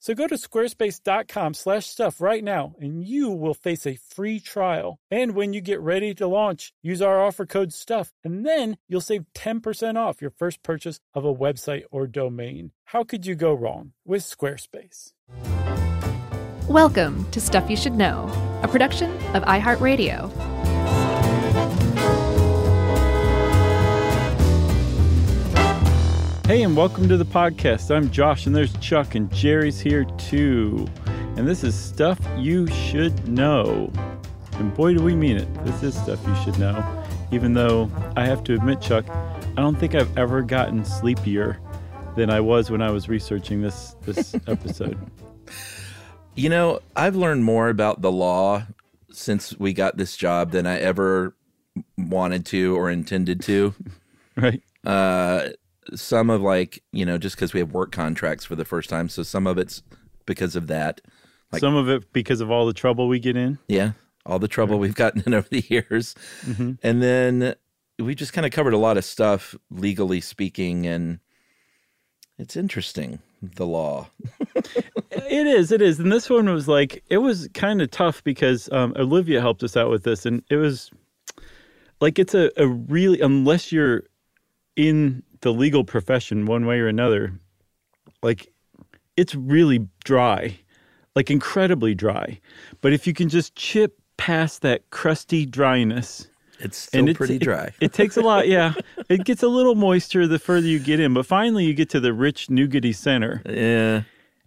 So go to squarespace.com/stuff right now and you will face a free trial. And when you get ready to launch, use our offer code stuff and then you'll save 10% off your first purchase of a website or domain. How could you go wrong with Squarespace? Welcome to Stuff You Should Know, a production of iHeartRadio. Hey, and welcome to the podcast. I'm Josh, and there's Chuck, and Jerry's here too. And this is Stuff You Should Know. And boy, do we mean it. This is Stuff You Should Know. Even though I have to admit, Chuck, I don't think I've ever gotten sleepier than I was when I was researching this, this episode. You know, I've learned more about the law since we got this job than I ever wanted to or intended to. right. Uh, some of like you know just because we have work contracts for the first time so some of it's because of that like, some of it because of all the trouble we get in yeah all the trouble right. we've gotten in over the years mm-hmm. and then we just kind of covered a lot of stuff legally speaking and it's interesting the law it is it is and this one was like it was kind of tough because um, olivia helped us out with this and it was like it's a, a really unless you're in the legal profession one way or another like it's really dry like incredibly dry. But if you can just chip past that crusty dryness it's still and it's, pretty dry. it, it, takes a lot yeah. It gets a little moisture the further you get in but finally you get to the rich nougaty center. Yeah.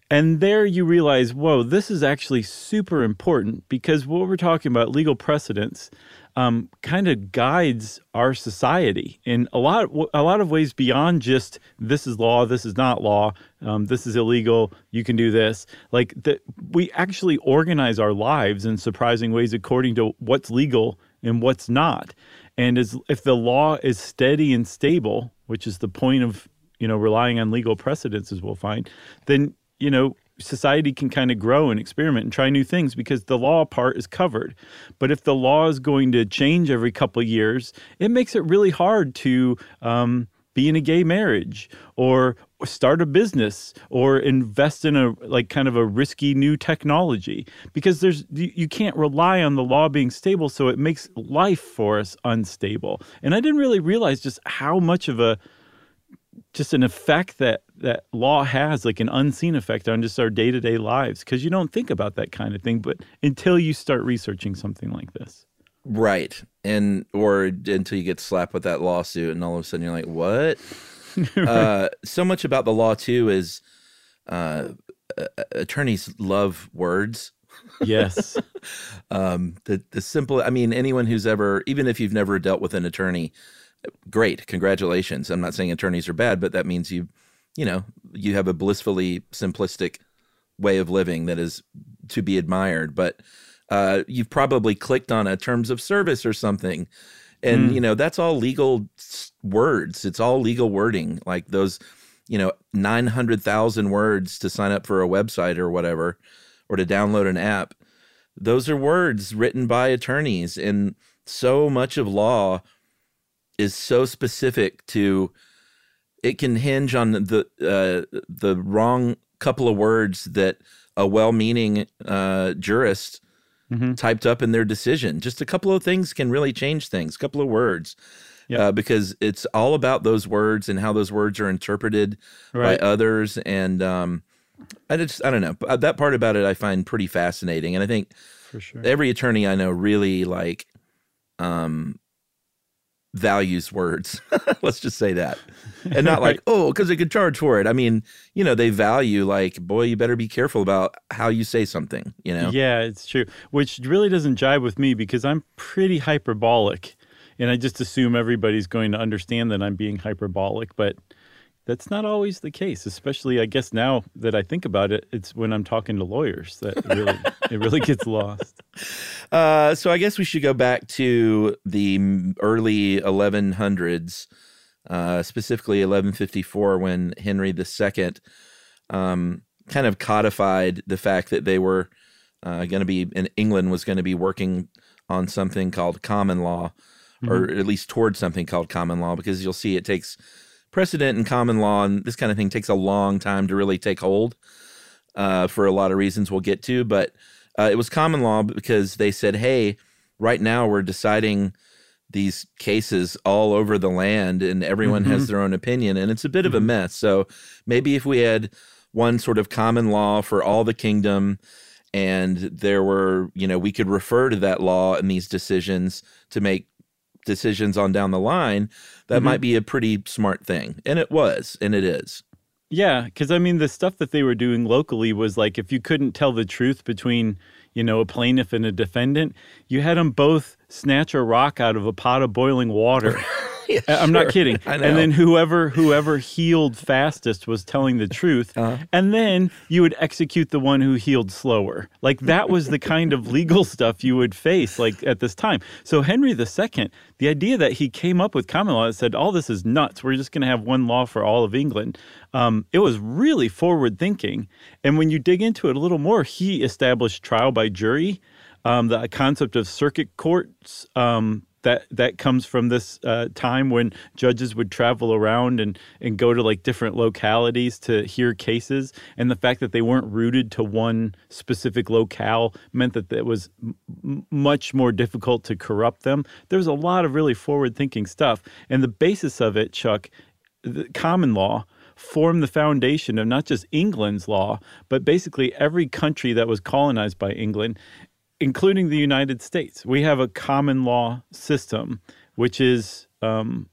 And there you realize whoa this is actually super important because what we're talking about legal precedents um, kind of guides our society in a lot a lot of ways beyond just this is law, this is not law, um, this is illegal, you can do this. Like that, we actually organize our lives in surprising ways according to what's legal and what's not. And as if the law is steady and stable, which is the point of you know relying on legal precedents, as we'll find, then you know society can kind of grow and experiment and try new things because the law part is covered. But if the law is going to change every couple years, it makes it really hard to um, be in a gay marriage or start a business or invest in a like kind of a risky new technology because there's you can't rely on the law being stable so it makes life for us unstable and i didn't really realize just how much of a just an effect that that law has like an unseen effect on just our day-to-day lives because you don't think about that kind of thing but until you start researching something like this. Right. And or until you get slapped with that lawsuit and all of a sudden you're like what? Right. uh, so much about the law too is uh, attorneys love words. Yes. Um, the the simple i mean anyone who's ever even if you've never dealt with an attorney great congratulations. I'm not saying attorneys are bad but that means you you know you have a blissfully simplistic way of living that is to be admired but uh, you've probably clicked on a terms of service or something. And mm. you know that's all legal words. It's all legal wording like those you know 900,000 words to sign up for a website or whatever or to download an app. Those are words written by attorneys and so much of law is so specific to it can hinge on the uh, the wrong couple of words that a well-meaning uh, jurist mm-hmm. typed up in their decision. Just a couple of things can really change things. A couple of words. Yep. Uh, because it's all about those words and how those words are interpreted right. by others. And um, I just, I don't know. Uh, that part about it I find pretty fascinating. And I think For sure. every attorney I know really like um, values words. Let's just say that. And not like, oh, because they could charge for it. I mean, you know, they value like, boy, you better be careful about how you say something, you know? Yeah, it's true. Which really doesn't jive with me because I'm pretty hyperbolic. And I just assume everybody's going to understand that I'm being hyperbolic. But that's not always the case, especially I guess now that I think about it, it's when I'm talking to lawyers that really it really gets lost. Uh, so I guess we should go back to the early 1100s, uh, specifically 1154, when Henry II um, kind of codified the fact that they were uh, going to be in England was going to be working on something called common law, mm-hmm. or at least towards something called common law, because you'll see it takes precedent and common law and this kind of thing takes a long time to really take hold uh, for a lot of reasons we'll get to. But uh, it was common law because they said, hey, right now we're deciding these cases all over the land and everyone mm-hmm. has their own opinion and it's a bit mm-hmm. of a mm-hmm. mess. So maybe if we had one sort of common law for all the kingdom and there were, you know, we could refer to that law and these decisions to make decisions on down the line, that mm-hmm. might be a pretty smart thing. And it was, and it is. Yeah, because I mean, the stuff that they were doing locally was like if you couldn't tell the truth between, you know, a plaintiff and a defendant, you had them both snatch a rock out of a pot of boiling water. yeah, I'm sure. not kidding. And then whoever whoever healed fastest was telling the truth, uh-huh. and then you would execute the one who healed slower. Like that was the kind of legal stuff you would face like at this time. So Henry II, the idea that he came up with common law that said all this is nuts. We're just going to have one law for all of England. Um, it was really forward thinking. And when you dig into it a little more, he established trial by jury. Um, the concept of circuit courts um, that that comes from this uh, time when judges would travel around and and go to like different localities to hear cases, and the fact that they weren't rooted to one specific locale meant that it was m- much more difficult to corrupt them. There's a lot of really forward thinking stuff, and the basis of it, Chuck, the common law formed the foundation of not just England's law, but basically every country that was colonized by England including the United States. We have a common law system, which is um,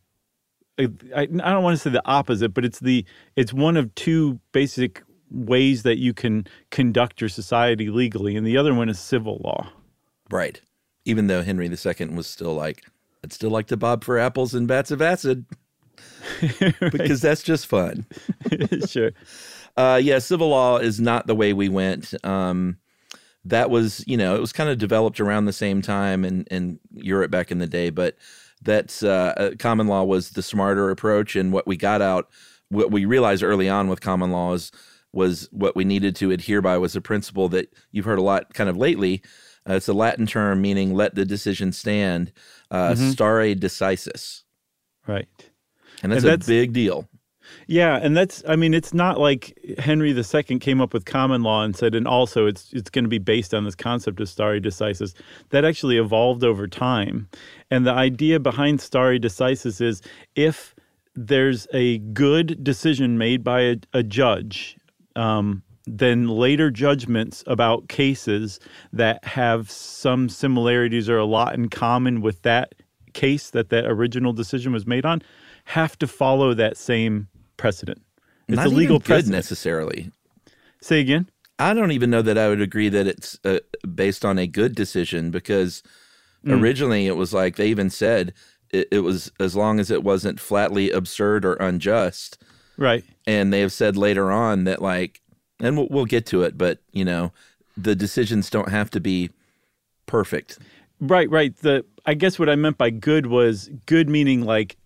I, I don't want to say the opposite, but it's the it's one of two basic ways that you can conduct your society legally, and the other one is civil law. Right. Even though Henry II was still like, I'd still like to bob for apples and bats of acid. because that's just fun. sure. Uh, yeah, civil law is not the way we went. Um, that was you know it was kind of developed around the same time in in Europe back in the day, but that's uh, common law was the smarter approach, and what we got out, what we realized early on with common law is was what we needed to adhere by was a principle that you've heard a lot kind of lately. Uh, it's a Latin term meaning "let the decision stand," uh, mm-hmm. stare decisis. Right, and that's, and that's a big deal. Yeah, and that's I mean it's not like Henry II came up with common law and said and also it's it's going to be based on this concept of stare decisis. That actually evolved over time. And the idea behind stare decisis is if there's a good decision made by a, a judge um, then later judgments about cases that have some similarities or a lot in common with that case that that original decision was made on have to follow that same precedent. It's Not a legal precedent necessarily. Say again. I don't even know that I would agree that it's uh, based on a good decision because mm. originally it was like they even said it, it, was as long as it wasn't flatly absurd or unjust. Right. And they have said later on that like, and we'll, we'll get to it, but you know, the decisions don't have to be perfect. Right. Right. The I guess what I meant by good was good meaning like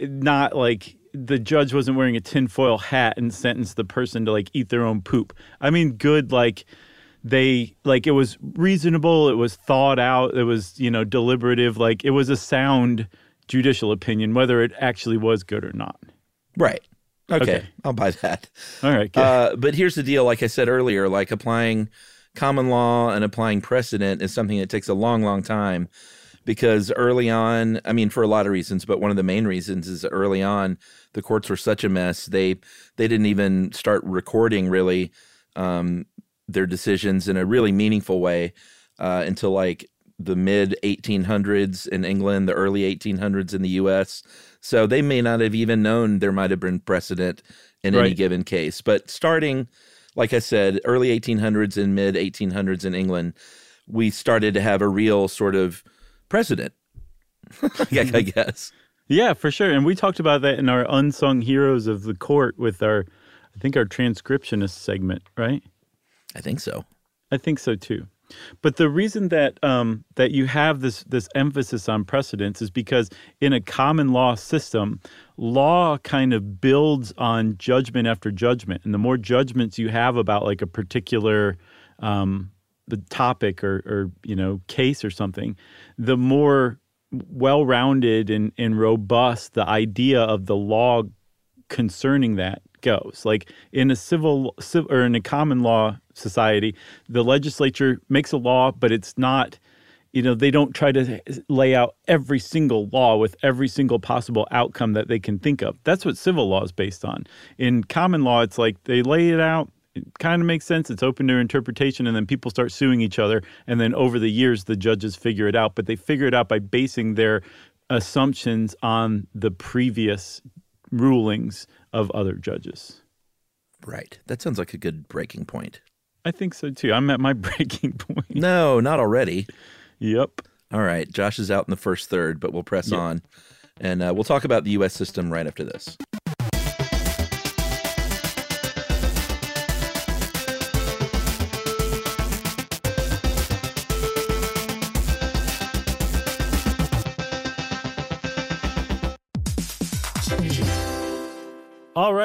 not like the judge wasn't wearing a tinfoil hat and sentenced the person to like eat their own poop. I mean, good like they like it was reasonable, it was thought out, it was you know deliberative, like it was a sound judicial opinion, whether it actually was good or not. Right. Okay, okay. I'll buy that. All right. Uh, but here's the deal: like I said earlier, like applying common law and applying precedent is something that takes a long, long time because early on, I mean, for a lot of reasons, but one of the main reasons is early on, the courts were such a mess. They they didn't even start recording really um, their decisions in a really meaningful way uh, until like the mid 1800s in England, the early 1800s in the US. So they may not have even known there might have been precedent in any given case. But starting, like I said, early 1800s and mid 1800s in England, we started to have a real sort of precedent, yeah, I guess. Yeah, for sure. And we talked about that in our unsung heroes of the court with our, I think our transcriptionist segment, right? I think so. I think so too. But the reason that um, that you have this this emphasis on precedents is because in a common law system, law kind of builds on judgment after judgment, and the more judgments you have about like a particular um, the topic or, or you know case or something, the more well-rounded and, and robust the idea of the law concerning that goes. Like in a civil, civ or in a common law society, the legislature makes a law, but it's not, you know, they don't try to lay out every single law with every single possible outcome that they can think of. That's what civil law is based on. In common law, it's like they lay it out. It kind of makes sense. It's open to interpretation, and then people start suing each other. And then over the years, the judges figure it out. But they figure it out by basing their assumptions on the previous rulings of other judges. Right. That sounds like a good breaking point. I think so too. I'm at my breaking point. No, not already. Yep. All right. Josh is out in the first third, but we'll press Yep. on. And uh, we'll talk about the U.S. system right after this.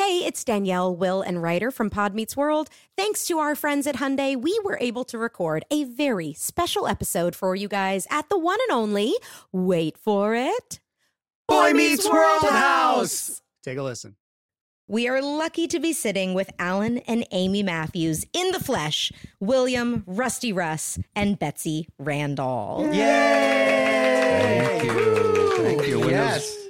Hey, it's Danielle, Will, and Rider from Pod Meets World. Thanks to our friends at Hyundai, we were able to record a very special episode for you guys at the one and only, wait for it, Boy Meets World House. Take a listen. We are lucky to be sitting with Alan and Amy Matthews in the flesh, William, Rusty Russ, and Betsy Randle. Yay! Thank you. Thank you. When, Yes.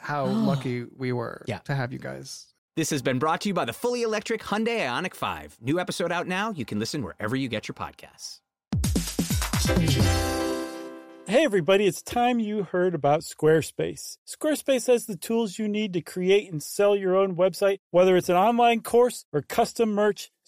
how lucky we were Yeah. to have you guys. This has been brought to you by the fully electric Hyundai IONIQ 5. New episode out now. You can listen wherever you get your podcasts. Hey, everybody, it's time you heard about Squarespace. Squarespace has the tools you need to create and sell your own website, whether it's an online course or custom merch.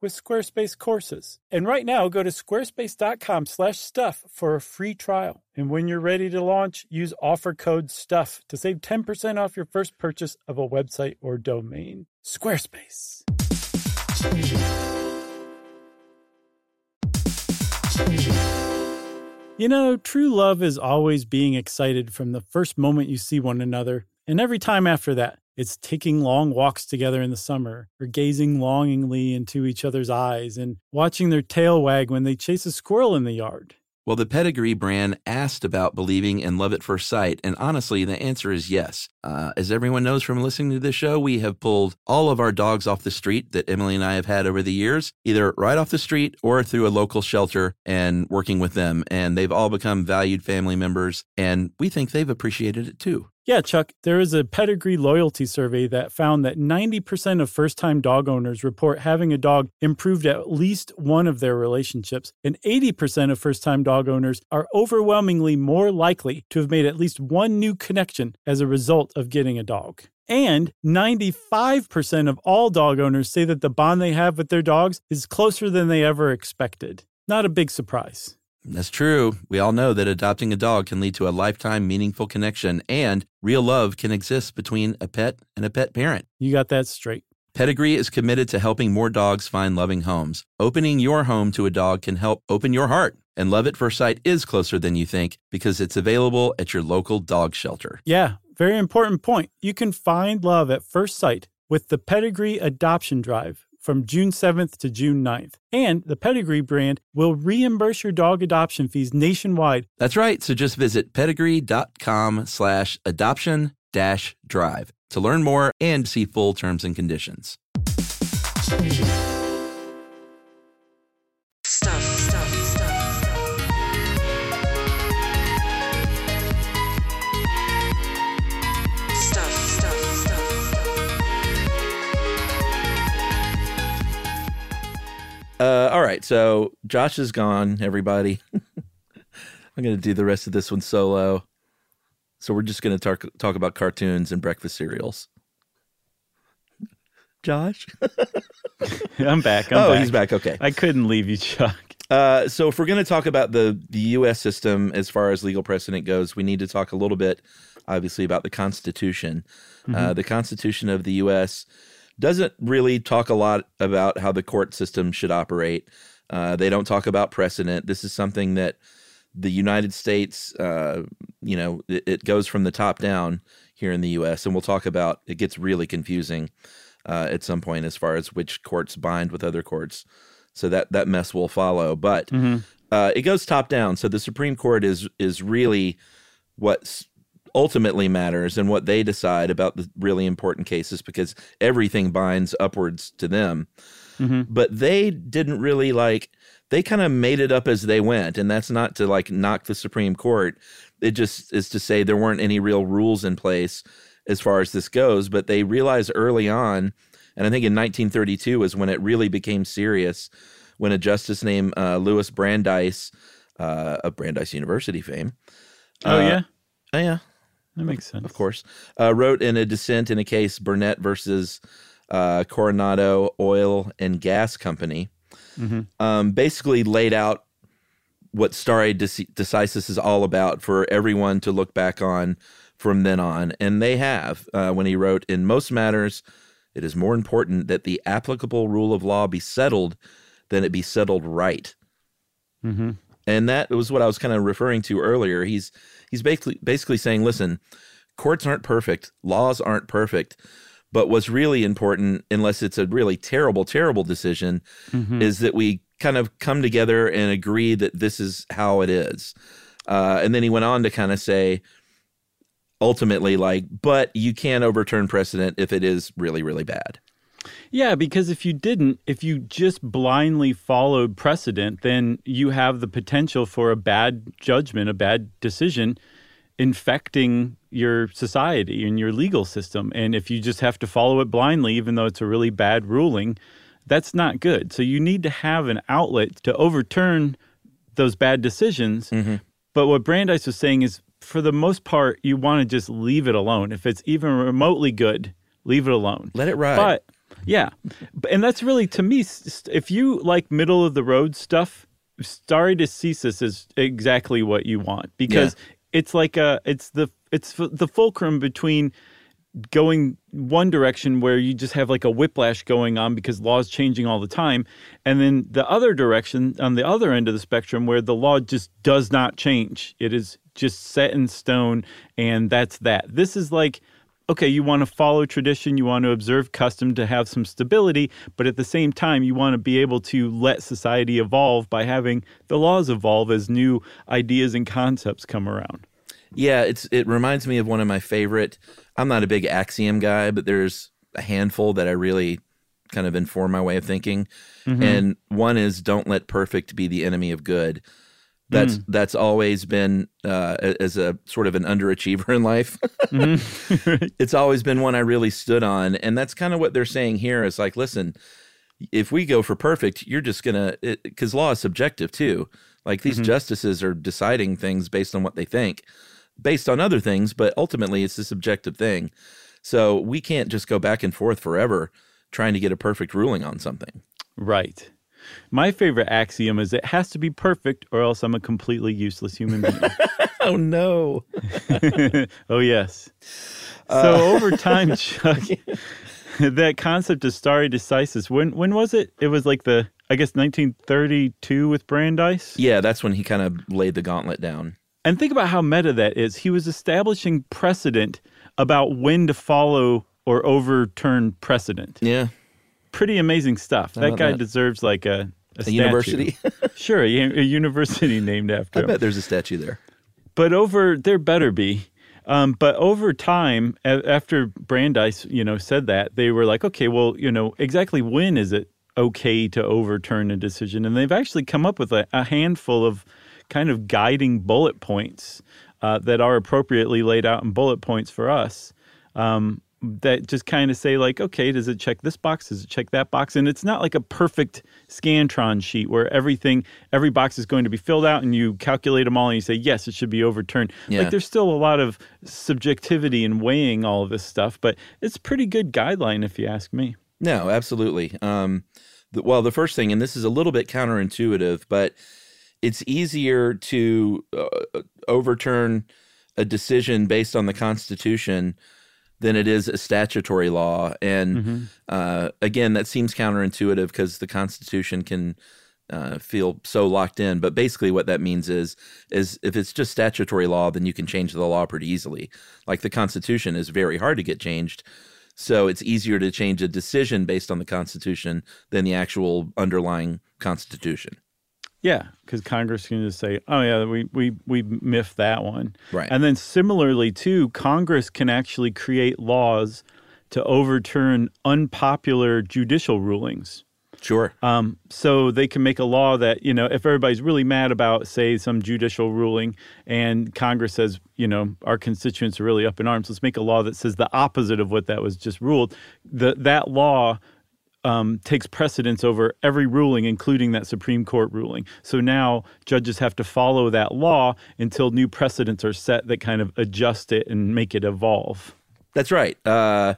with Squarespace courses. And right now, go to squarespace.com slash stuff for a free trial. And when you're ready to launch, use offer code STUFF to save 10% off your first purchase of a website or domain. Squarespace. You know, true love is always being excited from the first moment you see one another And every time after that, it's taking long walks together in the summer, or gazing longingly into each other's eyes and watching their tail wag when they chase a squirrel in the yard. Well, the Pedigree brand asked about believing in love at first sight, and honestly, the answer is yes. Uh, as everyone knows from listening to this show, we have pulled all of our dogs off the street that Emily and I have had over the years, either right off the street or through a local shelter and working with them. And they've all become valued family members, and we think they've appreciated it too. Yeah, Chuck, there is a pedigree loyalty survey that found that 90% of first time dog owners report having a dog improved at least one of their relationships, and 80% of first time dog owners are overwhelmingly more likely to have made at least one new connection as a result of getting a dog. And 95% of all dog owners say that the bond they have with their dogs is closer than they ever expected. Not a big surprise. That's true. We all know that adopting a dog can lead to a lifetime meaningful connection, and real love can exist between a pet and a pet parent. You got that straight. Pedigree is committed to helping more dogs find loving homes. Opening your home to a dog can help open your heart. And Love at First Sight is closer than you think because it's available at your local dog shelter. Yeah, very important point. You can find love at first sight with the Pedigree Adoption Drive from June 7th to June 9th. And the Pedigree brand will reimburse your dog adoption fees nationwide. That's right. So just visit pedigree.com slash adoption dash drive to learn more and see full terms and conditions. Uh, all right, so Josh is gone. Everybody, I'm going to do the rest of this one solo. So we're just going to talk talk about cartoons and breakfast cereals. Josh, I'm back. I'm oh, back. he's back. Okay. I couldn't leave you, Chuck. Uh, so if we're going to talk about the the U.S. system as far as legal precedent goes, we need to talk a little bit, obviously, about the Constitution. Uh, the Constitution of the U.S. doesn't really talk a lot about how the court system should operate. Uh, they don't talk about precedent. This is something that the United States, uh, you know, it, it goes from the top down here in the U.S. And we'll talk about it gets really confusing uh, at some point as far as which courts bind with other courts. So that that mess will follow. But uh, it goes top down. So the Supreme Court is is really what ultimately matters and what they decide about the really important cases because everything binds upwards to them. But they didn't really like they kind of made it up as they went and that's not to like knock the Supreme Court. It just is to say there weren't any real rules in place as far as this goes, but they realized early on and I think in 1932 is when it really became serious when a justice named uh, Louis Brandeis uh, of Brandeis University fame. Oh uh, yeah, Oh yeah, that makes sense. of course, uh, wrote in a dissent in a case Burnet versus uh, Coronado Oil and Gas Company, um, basically laid out what stare deci- decisis is all about for everyone to look back on from then on. And they have, uh, when he wrote, In most matters, it is more important that the applicable rule of law be settled than it be settled right. And that was what I was kind of referring to earlier. He's he's basically basically saying, listen, courts aren't perfect, laws aren't perfect, but what's really important, unless it's a really terrible, terrible decision, is that we kind of come together and agree that this is how it is. Uh, and then he went on to kind of say, ultimately, like, but you can overturn precedent if it is really, really bad. Yeah, because if you didn't, if you just blindly followed precedent, then you have the potential for a bad judgment, a bad decision infecting your society and your legal system. And if you just have to follow it blindly, even though it's a really bad ruling, that's not good. So you need to have an outlet to overturn those bad decisions. Mm-hmm. But what Brandeis was saying is, for the most part, you want to just leave it alone. If it's even remotely good, leave it alone. Let it ride. But yeah, and that's really to me. If you like middle of the road stuff, stare decisis is exactly what you want because it's like a it's the it's the fulcrum between going one direction where you just have like a whiplash going on because laws changing all the time and then the other direction on the other end of the spectrum where the law just does not change. It is just set in stone and that's that. This is like okay, you want to follow tradition, you want to observe custom to have some stability, but at the same time, you want to be able to let society evolve by having the laws evolve as new ideas and concepts come around. Yeah, it's it reminds me of one of my favorite. I'm not a big axiom guy, but there's a handful that I really kind of inform my way of thinking. Mhm. And one is don't let perfect be the enemy of good. That's Mm. that's always been uh, as a sort of an underachiever in life. Mhm. it's always been one I really stood on, and that's kind of what they're saying here. Is like, listen, if we go for perfect, you're just gonna because law is subjective too. Like these Mhm. justices are deciding things based on what they think, based on other things, but ultimately it's a subjective thing. So we can't just go back and forth forever trying to get a perfect ruling on something. Right. My favorite axiom is it has to be perfect or else I'm a completely useless human being. oh no. oh yes. So Uh, over time, Chuck, that concept of stare decisis, when when was it? It was like the I guess 1932 with Brandeis. Yeah, that's when he kind of laid the gauntlet down. And think about how meta that is. He was establishing precedent about when to follow or overturn precedent. Yeah. Pretty amazing stuff. That guy that? deserves like a a, statue. university? sure, a university named after I him. bet there's a statue there. But over there better be. Um, but over time, a- after Brandeis, you know, said that, they were like, okay, well, you know, exactly when is it okay to overturn a decision? And they've actually come up with a, a handful of kind of guiding bullet points uh, that are appropriately laid out in bullet points for us. Um, that just kind of say like, okay, does it check this box? Does it check that box? And it's not like a perfect Scantron sheet where everything, every box is going to be filled out and you calculate them all and you say, yes, it should be overturned. Yeah. Like there's still a lot of subjectivity in weighing all of this stuff, but it's a pretty good guideline if you ask me. No, absolutely. Um, the, well, the first thing, and this is a little bit counterintuitive, but it's easier to uh, overturn a decision based on the Constitution than it is a statutory law. And Mhm. uh, again, that seems counterintuitive because the Constitution can uh, feel so locked in. But basically, what that means is is if it's just statutory law, then you can change the law pretty easily. Like the Constitution is very hard to get changed. So it's easier to change a decision based on the Constitution than the actual underlying Constitution. Yeah, because Congress can just say, "Oh yeah, we we we miffed that one." Right. And then similarly too, Congress can actually create laws to overturn unpopular judicial rulings. Sure. Um, so they can make a law that you know, if everybody's really mad about, say, some judicial ruling, and Congress says, you know, our constituents are really up in arms, let's make a law that says the opposite of what that was just ruled. The, that law um, takes precedence over every ruling, including that Supreme Court ruling. So now judges have to follow that law until new precedents are set that kind of adjust it and make it evolve. That's right. Uh,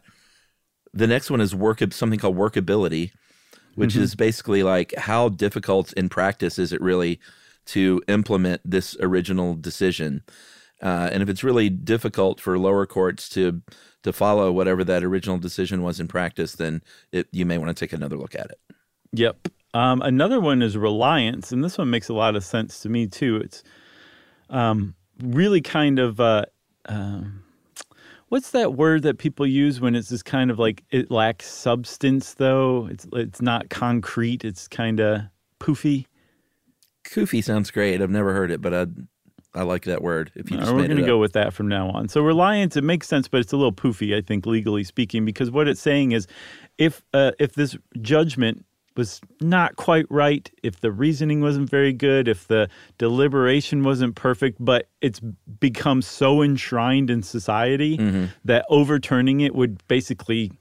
the next one is work something called workability, which Mhm. is basically like how difficult in practice is it really to implement this original decision. Uh, and if it's really difficult for lower courts to to follow whatever that original decision was in practice, then it, you may want to take another look at it. Yep. Um, another one is reliance, and this one makes a lot of sense to me too. It's um, really kind of uh, um, what's that word that people use when it's this kind of like it lacks substance, though it's it's not concrete. It's kind of poofy. Koofy sounds great. I've never heard it, but I I like that word. If you just we're going to go with that from now on. So reliance, it makes sense, but it's a little poofy, I think, legally speaking, because what it's saying is, if uh, if this judgment was not quite right, if the reasoning wasn't very good, if the deliberation wasn't perfect, but it's become so enshrined in society Mm-hmm. that overturning it would basically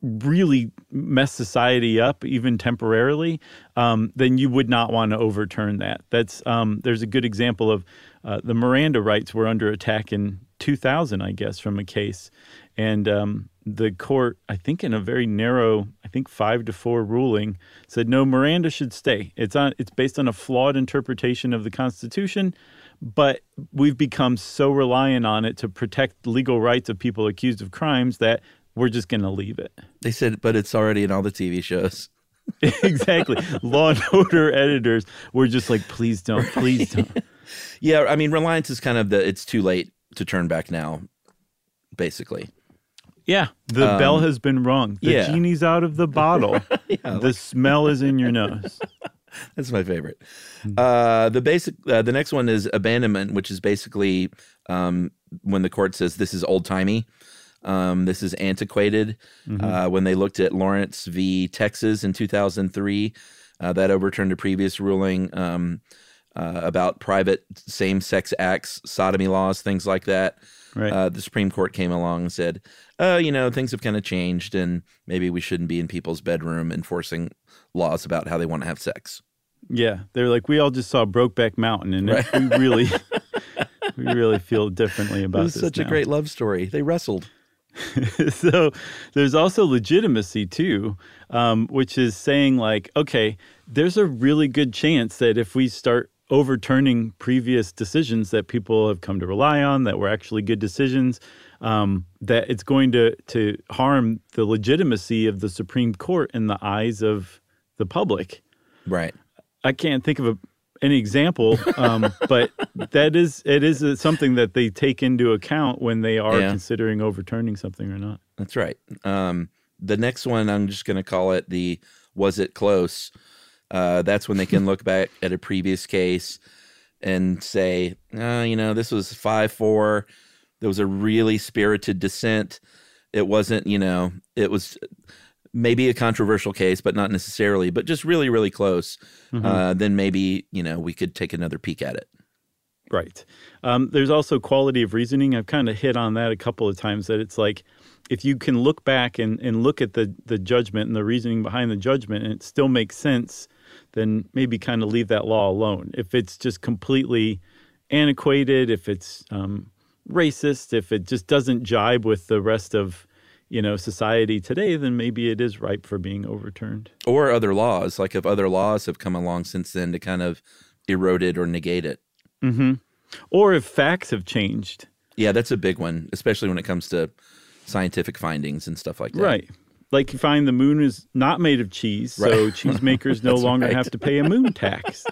really mess society up even temporarily um, then you would not want to overturn that. That's um, there's a good example of uh, the miranda rights were under attack in 2000 i guess from a case. And um, the court i think in a very narrow i think five to four ruling said no miranda should stay. It's on it's based on a flawed interpretation of the constitution but we've become so reliant on it to protect legal rights of people accused of crimes that we're just going to leave it. They said, but it's already in all the TV shows. exactly. Law and Order editors were just like, please don't, please don't. Yeah, I mean, reliance is kind of the it's too late to turn back now, basically. Yeah, the Um, bell has been rung. The yeah. genie's out of the bottle. yeah, the smell is in your nose. That's my favorite. Uh, the basic, uh, the next one is abandonment, which is basically um, when the court says this is old timey, um, this is antiquated. Uh, when they looked at Lawrence v. Texas in 2003, uh, that overturned a previous ruling um, uh, about private same-sex acts, sodomy laws, things like that. Right. Uh, the Supreme Court came along and said, "Oh, you know, things have kind of changed, and maybe we shouldn't be in people's bedroom enforcing laws about how they want to have sex." Yeah, they're like we all just saw Brokeback Mountain, and Right. we really, we really feel differently about was this such a great love story. They wrestled. so there's also legitimacy too, um, which is saying like, okay, there's a really good chance that if we start overturning previous decisions that people have come to rely on that were actually good decisions, um, that it's going to to harm the legitimacy of the Supreme Court in the eyes of the public. Right. I can't think of a, an example, um, but that is it is uh, something that they take into account when they are Yeah. considering overturning something or not. That's right. Um, the next one, I'm just going to call it the "Was it close?" Uh, that's when they can look back at a previous case and say, uh, you know, this was five four. There was a really spirited dissent. It wasn't, you know, it was maybe a controversial case, but not necessarily, but just really, really close. Uh, then maybe you know we could take another peek at it. Right. Um, there's also quality of reasoning. I've kind of hit on that a couple of times that it's like if you can look back and, and look at the, the judgment and the reasoning behind the judgment and it still makes sense, then maybe kind of leave that law alone. If it's just completely antiquated, if it's um, racist, if it just doesn't jibe with the rest of you know society today, then maybe it is ripe for being overturned. Or other laws, like if other laws have come along since then to kind of erode it or negate it. hmm Or if facts have changed. Yeah, that's a big one, especially when it comes to scientific findings and stuff like that. Right. Like you find the moon is not made of cheese, so Right. cheesemakers no longer right. have to pay a moon tax.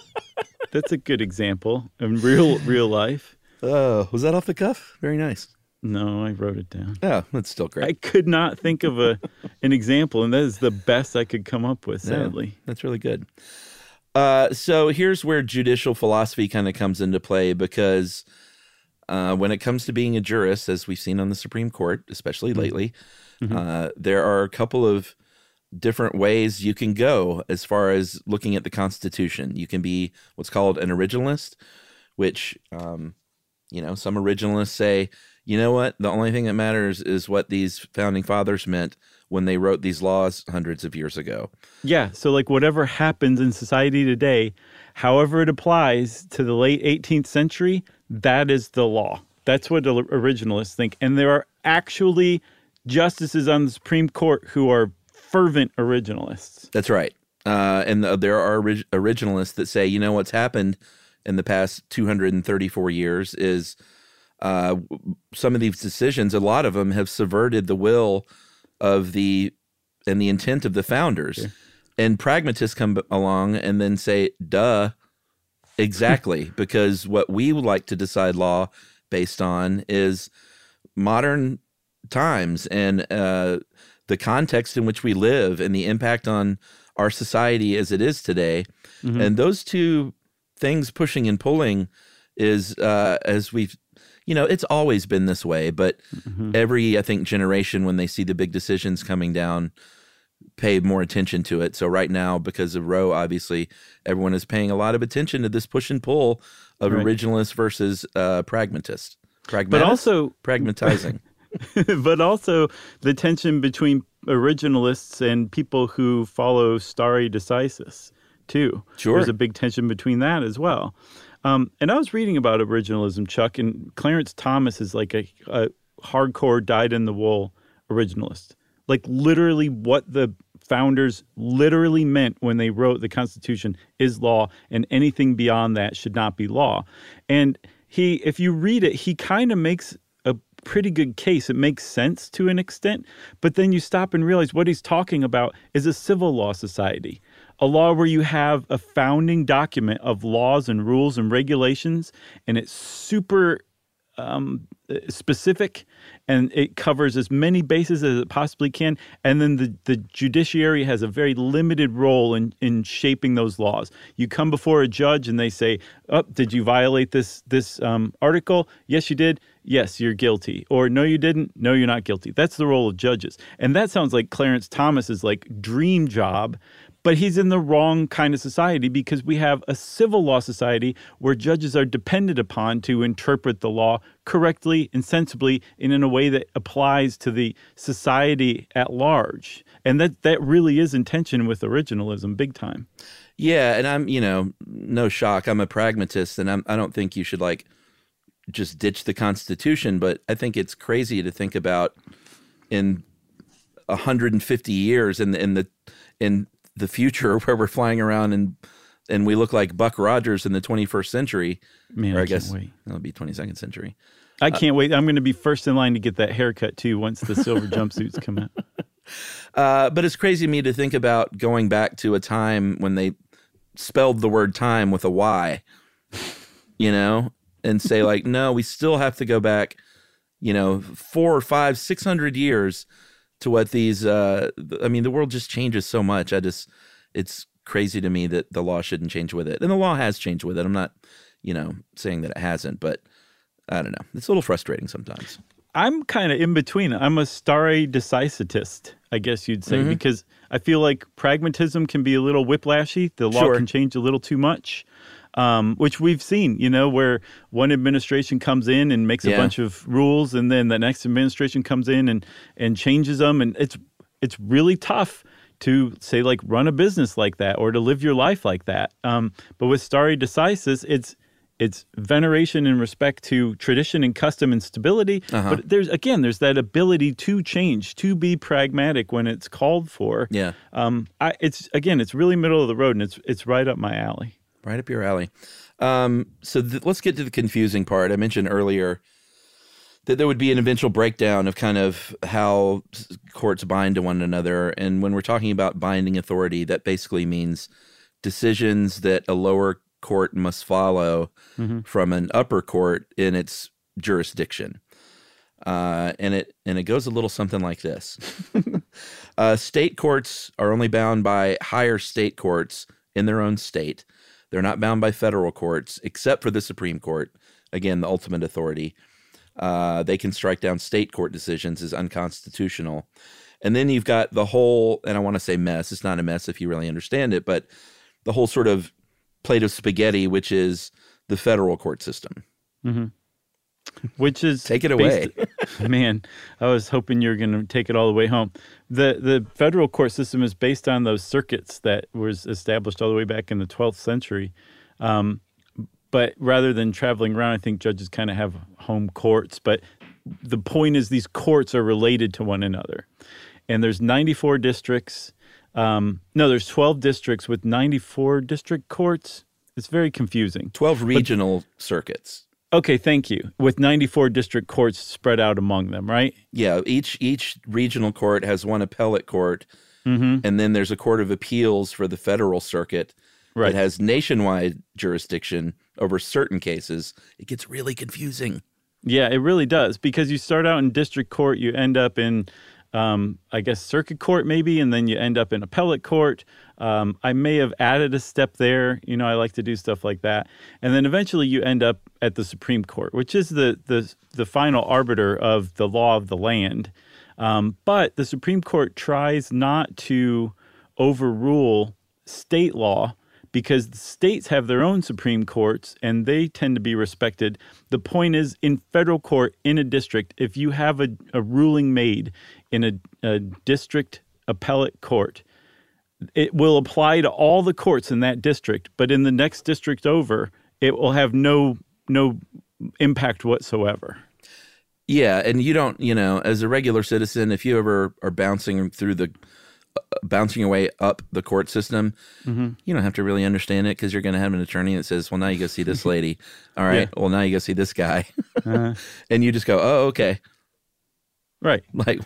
That's a good example in real real life. Oh, was that off the cuff? Very nice. No, I wrote it down. Oh, that's still great. I could not think of a an example, and that is the best I could come up with. Yeah, Sadly, that's really good. Uh, so here's where judicial philosophy kind of comes into play because uh, when it comes to being a jurist, as we've seen on the Supreme Court, especially lately, uh, there are a couple of different ways you can go as far as looking at the Constitution. You can be what's called an originalist, which, um, you know, some originalists say, you know what, the only thing that matters is what these founding fathers meant when they wrote these laws hundreds of years ago. yeah. So like whatever happens in society today, however it applies to the late 18th century, that is the law. That's what the originalists think, and there are actually justices on the Supreme Court who are fervent originalists. That's right. Uh, and the, there are orig- originalists that say, you know, what's happened in the past 234 years is uh, some of these decisions, a lot of them have subverted the will of the and the intent of the founders. And pragmatists come along and then say, duh, exactly, because what we would like to decide law based on is modern times and uh, the context in which we live and the impact on our society as it is today. And those two things pushing and pulling is uh, as we've you know it's always been this way but every i think generation when they see the big decisions coming down pay more attention to it so right now because of roe obviously everyone is paying a lot of attention to this push and pull of Right. originalist versus uh, pragmatist But also, pragmatizing but also the tension between originalists and people who follow stare decisis too. Sure. There's a big tension between that as well. Um, and I was reading about originalism, Chuck, and Clarence Thomas is like a, a hardcore dyed in the wool originalist. Like literally what the founders literally meant when they wrote the Constitution is law, and anything beyond that should not be law. And he, if you read it, he kind of makes a pretty good case. It makes sense to an extent, but then you stop and realize what he's talking about is a civil law society, a law where you have a founding document of laws and rules and regulations, and it's super um, specific and it covers as many bases as it possibly can. And then the, the judiciary has a very limited role in, in shaping those laws. You come before a judge and they say, "Oh, did you violate this this um, article? Yes, you did. Yes, you're guilty." Or "No, you didn't. No, you're not guilty." That's the role of judges. And that sounds like Clarence Thomas's like dream job but he's in the wrong kind of society because we have a civil law society where judges are depended upon to interpret the law correctly and sensibly and in a way that applies to the society at large. And that, that really is intention with originalism big time. Yeah, and I'm, you know, no shock. I'm a pragmatist and I'm I don't think you should like just ditch the constitution, but I think it's crazy to think about in 150 years in the in the in the future where we're flying around and and we look like Buck Rogers in the 21st century. Man, I, I guess wait. it'll be 22nd century. I can't wait. I'm going to be first in line to get that haircut too once the silver jumpsuits come out. Uh, but it's crazy to me to think about going back to a time when they spelled the word time with a Y, you know, and say like, no, we still have to go back, you know, four or five, six hundred years to what these. Uh, I mean, the world just changes so much. I just, it's crazy to me that the law shouldn't change with it, and the law has changed with it. I'm not, you know, saying that it hasn't, but I don't know. It's a little frustrating sometimes. I'm kind of in between. I'm a starry decisitist, I guess you'd say, Mhm. because I feel like pragmatism can be a little whiplashy. The law Sure. can change a little too much, um, which we've seen, you know, where one administration comes in and makes a bunch of rules, and then the next administration comes in and and changes them, and it's it's really tough to say like run a business like that or to live your life like that. Um, but with stare decisis, it's it's veneration and respect to tradition and custom and stability. Uh-huh. But there's again, there's that ability to change, to be pragmatic when it's called for. Yeah. Um, I, it's again, it's really middle of the road, and it's it's right up my alley. Right up your alley. Um, so th- let's get to the confusing part. I mentioned earlier that there would be an eventual breakdown of kind of how courts bind to one another. And when we're talking about binding authority, that basically means decisions that a lower court must follow Mhm. from an upper court in its jurisdiction. Uh, and it and it goes a little something like this. uh, state courts are only bound by higher state courts in their own state. They're not bound by federal courts, except for the Supreme Court. Again, the ultimate authority. Uh, they can strike down state court decisions as unconstitutional. And then you've got the whole, and I want to say mess. It's not a mess if you really understand it, but the whole sort of plate of spaghetti, which is the federal court system. hmm Which is Take it away. based- man, I was hoping you were going to take it all the way home. The The federal court system is based on those circuits that was established all the way back in the 12th century. Um, but rather than traveling around, I think judges kind of have home courts. But the point is, these courts are related to one another, and there's 94 districts. Um, no, there's 12 districts with 94 district courts. It's very confusing. 12 regional circuits. Okay, thank you. With 94 district courts spread out among them, right? Yeah, each each regional court has one appellate court, Mm-hmm. and then there's a court of appeals for the federal circuit Right. that has nationwide jurisdiction over certain cases. It gets really confusing. Yeah, it really does because you start out in district court, you end up in, um, I guess, circuit court maybe, and then you end up in appellate court. Um, I may have added a step there. You know, I like to do stuff like that, and then eventually you end up at the Supreme Court, which is the the the final arbiter of the law of the land. Um, but the Supreme Court tries not to overrule state law because the states have their own Supreme Courts and they tend to be respected. The point is, in federal court, in a district, if you have a, a ruling made in a, a district appellate court, it will apply to all the courts in that district, but in the next district over, it will have no no impact whatsoever. Yeah, and you don't, you know, as a regular citizen, if you ever are bouncing through the bouncing your way up the court system, Mhm. you don't have to really understand it because you're going to have an attorney that says, "Well, now you go see this lady." All right. Well, now you go see this guy, Uh, and you just go, "Oh, okay." right. Like,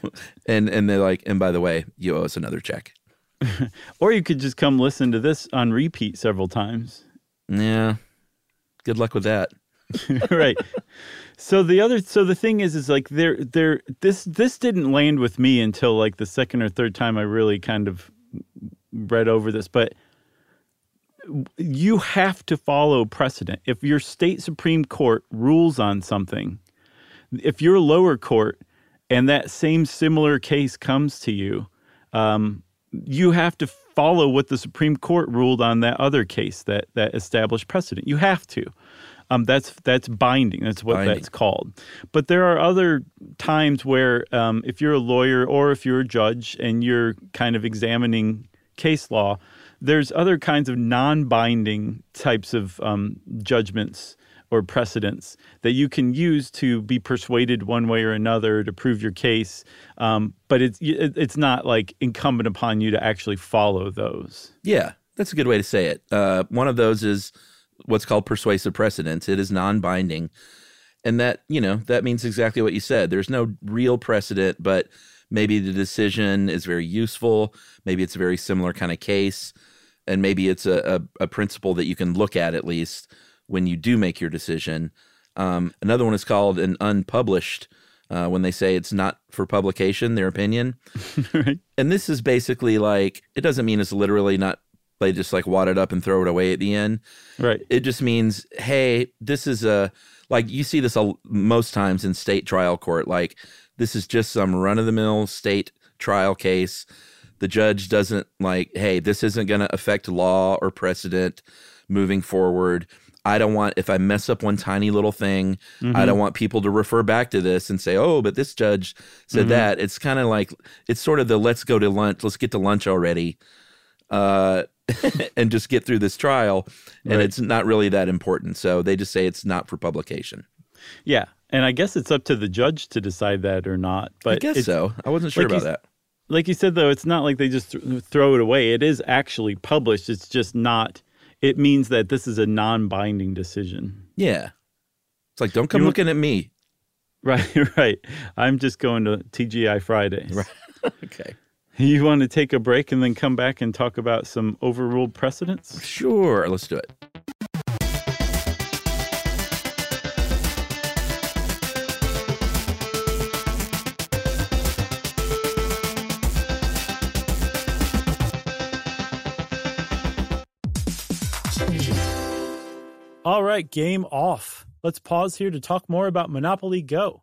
and and they're like, "And by the way, you owe us another check." Or you could just come listen to this on repeat several times. Yeah. Good luck with that. right. So the other so the thing is is like there there this this didn't land with me until like the second or third time I really kind of read over this, but you have to follow precedent. If your state supreme court rules on something, if your lower court and that same similar case comes to you, um, you have to follow what the Supreme Court ruled on that other case that that established precedent. You have to. Um, that's that's binding. That's what Binding. that's called. But there are other times where, um, if you're a lawyer or if you're a judge and you're kind of examining case law, there's other kinds of non-binding types of um, judgments or precedents that you can use to be persuaded one way or another to prove your case. Um, but it's it's not like incumbent upon you to actually follow those. Yeah, that's a good way to say it. Uh, one of those is what's called persuasive precedence. It is non-binding, and that you know that means exactly what you said. There's no real precedent, but maybe the decision is very useful. Maybe it's a very similar kind of case, and maybe it's a, a, a principle that you can look at at least when you do make your decision. Um, another one is called an unpublished. Uh, when they say it's not for publication, their opinion. And this is basically like it doesn't mean it's literally not they just like wad it up and throw it away at the end. Right. It just means hey, this is a like you see this a, most times in state trial court. Like this is just some run of the mill state trial case. The judge doesn't like hey, this isn't going to affect law or precedent moving forward. I don't want if I mess up one tiny little thing, I don't want people to refer back to this and say, "Oh, but this judge said that." It's kind of like it's sort of the let's go to lunch, let's get to lunch already. Uh and just get through this trial and Right. it's not really that important. So they just say it's not for publication. Yeah, and I guess it's up to the judge to decide that or not. But I guess so. I wasn't sure like about that. Like you said, though, it's not like they just th- throw it away. It is actually published. It's just not. It means that this is a non-binding decision. Yeah. It's like don't come You- looking at me. Right, right. I'm just going to TGI Fridays. Right. okay. You want to take a break and then come back and talk about some overruled precedents? Sure, let's do it. All right, game off. Let's pause here to talk more about Monopoly Go.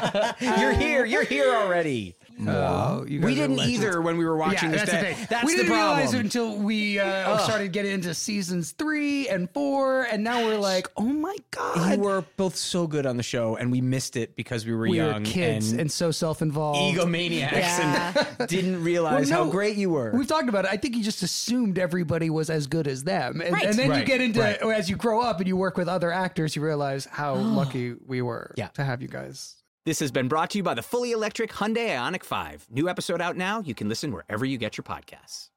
you're here. You're here already. No, we didn't either when we were watching yeah, this. that's That- the thing. That's we the didn't realize problem. it until we uh, started getting into seasons three and four, and now we're like, oh my god, you were both so good on the show, and we missed it because we were we young were kids and, and, so self-involved. egomaniacs and didn't realize Well, how great you were. We've talked about it. I think you just assumed everybody was as good as them, and, Right. and then you get into right. as you grow up and you work with other actors, you realize how lucky we were Yeah. to have you guys. This has been brought to you by the fully electric Hyundai IONIQ 5. New episode out now. You can listen wherever you get your podcasts.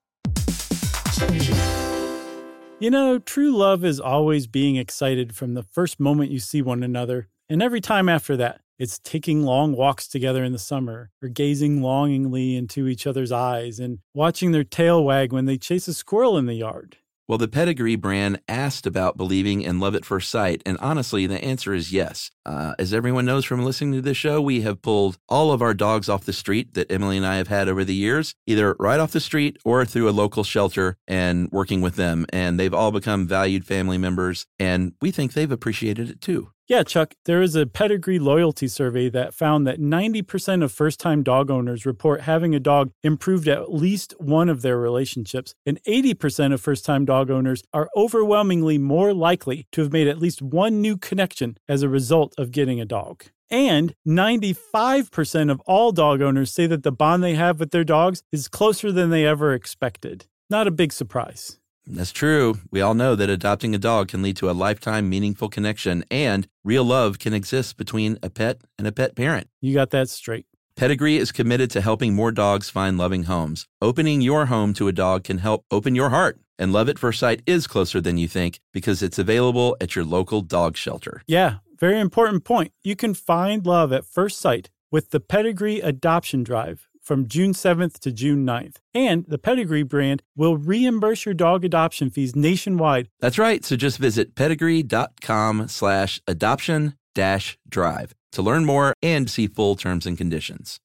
You know, true love is always being excited from the first moment you see one another, and every time after that. It's taking long walks together in the summer, or gazing longingly into each other's eyes and watching their tail wag when they chase a squirrel in the yard. Well, the Pedigree brand asked about believing in love at first sight, and honestly, the answer is yes. Uh, as everyone knows from listening to this show, we have pulled all of our dogs off the street that Emily and I have had over the years, either right off the street or through a local shelter and working with them. And they've all become valued family members, and we think they've appreciated it too. Yeah, Chuck, there is a pedigree loyalty survey that found that 90% of first time dog owners report having a dog improved at least one of their relationships, and 80% of first time dog owners are overwhelmingly more likely to have made at least one new connection as a result of getting a dog. And 95% of all dog owners say that the bond they have with their dogs is closer than they ever expected. Not a big surprise. That's true. We all know that adopting a dog can lead to a lifetime meaningful connection, and real love can exist between a pet and a pet parent. You got that straight. Pedigree is committed to helping more dogs find loving homes. Opening your home to a dog can help open your heart. And Love at First Sight is closer than you think because it's available at your local dog shelter. Yeah, very important point. You can find love at first sight with the Pedigree Adoption Drive from June 7th to June 9th. And the Pedigree brand will reimburse your dog adoption fees nationwide. That's right. So just visit pedigree.com slash adoption dash drive to learn more and see full terms and conditions.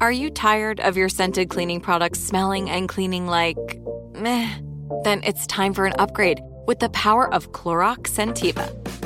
Are you tired of your scented cleaning products smelling and cleaning like meh? Then it's time for an upgrade with the power of Clorox Scentiva.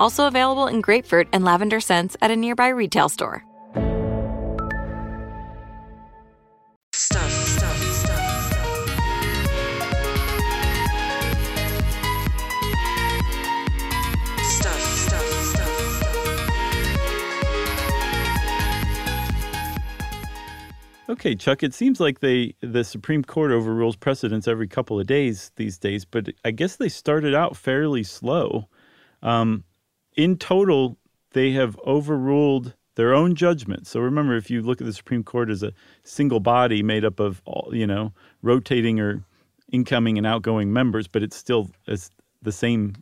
Also available in grapefruit and lavender scents at a nearby retail store. Stuff, stuff, stuff, stuff. Stuff, stuff. Okay, Chuck, it seems like they the Supreme Court overrules precedents every couple of days these days, but I guess they started out fairly slow. Um, in total, they have overruled their own judgment. So remember, if you look at the Supreme Court as a single body made up of all, you know, rotating or incoming and outgoing members, but it's still it's the same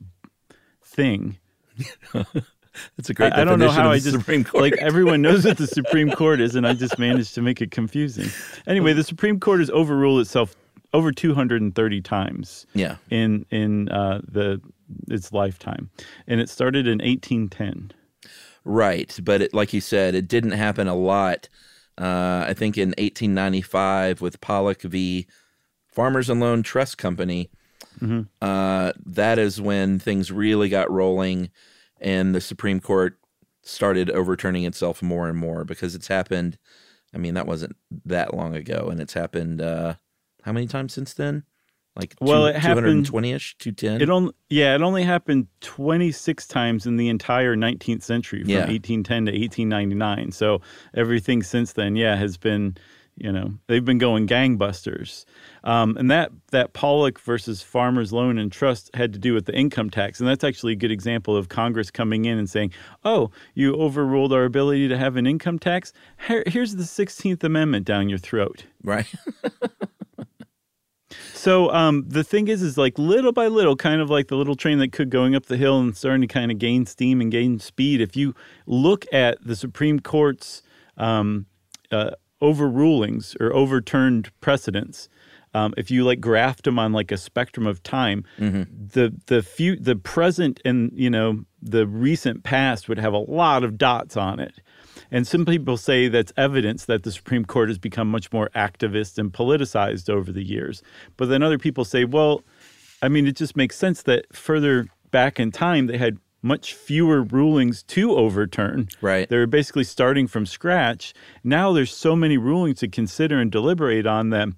thing. That's a great I, I don't know how I just Supreme Court. like everyone knows what the Supreme Court is, and I just managed to make it confusing. Anyway, the Supreme Court has overruled itself over 230 times. Yeah. In in uh, the its lifetime, and it started in 1810. Right, but it, like you said, it didn't happen a lot. Uh, I think in 1895 with Pollock v. Farmers and Loan Trust Company, Mm-hmm. uh, that is when things really got rolling, and the Supreme Court started overturning itself more and more because it's happened. I mean, that wasn't that long ago, and it's happened. Uh, how many times since then? Like Well, it happened- 220ish, 210. It only yeah, it only happened 26 times in the entire 19th century from Yeah. 1810 to 1899. So everything since then, yeah, has been, you know, they've been going gangbusters. Um, and that that Pollock versus Farmers Loan and Trust had to do with the income tax, and that's actually a good example of Congress coming in and saying, "Oh, you overruled our ability to have an income tax. Here, here's the 16th Amendment down your throat." right. So um, the thing is, is like little by little, kind of like the little train that could going up the hill and starting to kind of gain steam and gain speed. If you look at the Supreme Court's um, uh, overrulings or overturned precedents, um, if you like graphed them on like a spectrum of time, the the few the present and you know the recent past would have a lot of dots on it. And some people say that's evidence that the Supreme Court has become much more activist and politicized over the years. But then other people say, well, I mean, it just makes sense that further back in time, they had much fewer rulings to overturn. Right. They were basically starting from scratch. Now there's so many rulings to consider and deliberate on them.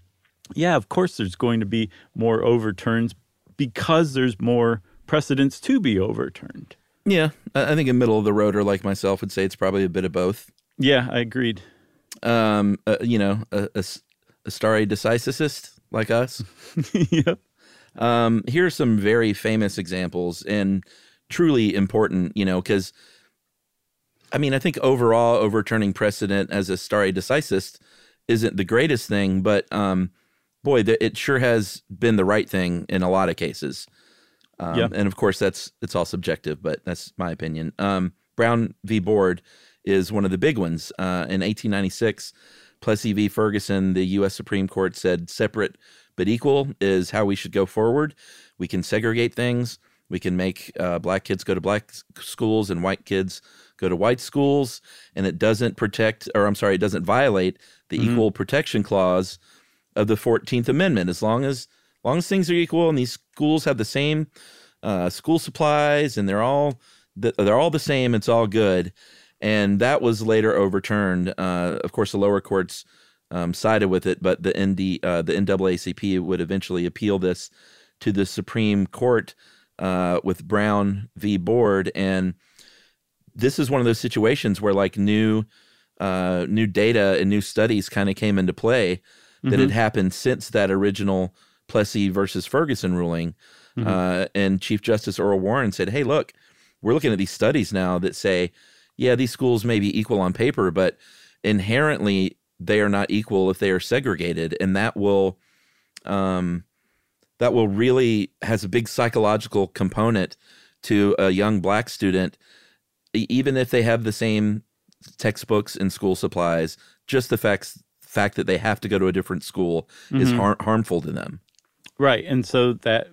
Yeah, of course, there's going to be more overturns because there's more precedents to be overturned. Yeah, I think a middle of the roader like myself would say it's probably a bit of both. Yeah, I agreed. Um, uh, you know, a, a, a stare decisis like us. yep. Um, here are some very famous examples and truly important, you know, because I mean, I think overall overturning precedent as a stare decisis isn't the greatest thing, but um, boy, it sure has been the right thing in a lot of cases. Um, Yeah. And of course, that's it's all subjective, but that's my opinion. Um, Brown v. Board is one of the big ones. Uh, in 1896, Plessy v. Ferguson, the U.S. Supreme Court said separate but equal is how we should go forward. We can segregate things. We can make uh, black kids go to black schools and white kids go to white schools, and it doesn't protect, or I'm sorry, it doesn't violate the Mhm. equal protection clause of the 14th Amendment. As long as, long as things are equal and these schools have the same uh, school supplies and they're all th- they're all the same, it's all good. And that was later overturned. Uh, of course, the lower courts um, sided with it, but the ND uh, the NAACP would eventually appeal this to the Supreme Court uh, with Brown v. Board, and this is one of those situations where like new uh, new data and new studies kind of came into play that had Mhm. happened since that original Plessy versus Ferguson ruling. Mhm. Uh, and Chief Justice Earl Warren said, "Hey, look, we're looking at these studies now that say, yeah, these schools may be equal on paper, but inherently they are not equal if they are segregated, and that will." Um, that will really has a big psychological component to a young black student even if they have the same textbooks and school supplies just the fact fact that they have to go to a different school is Mhm. har- harmful to them Right. And so that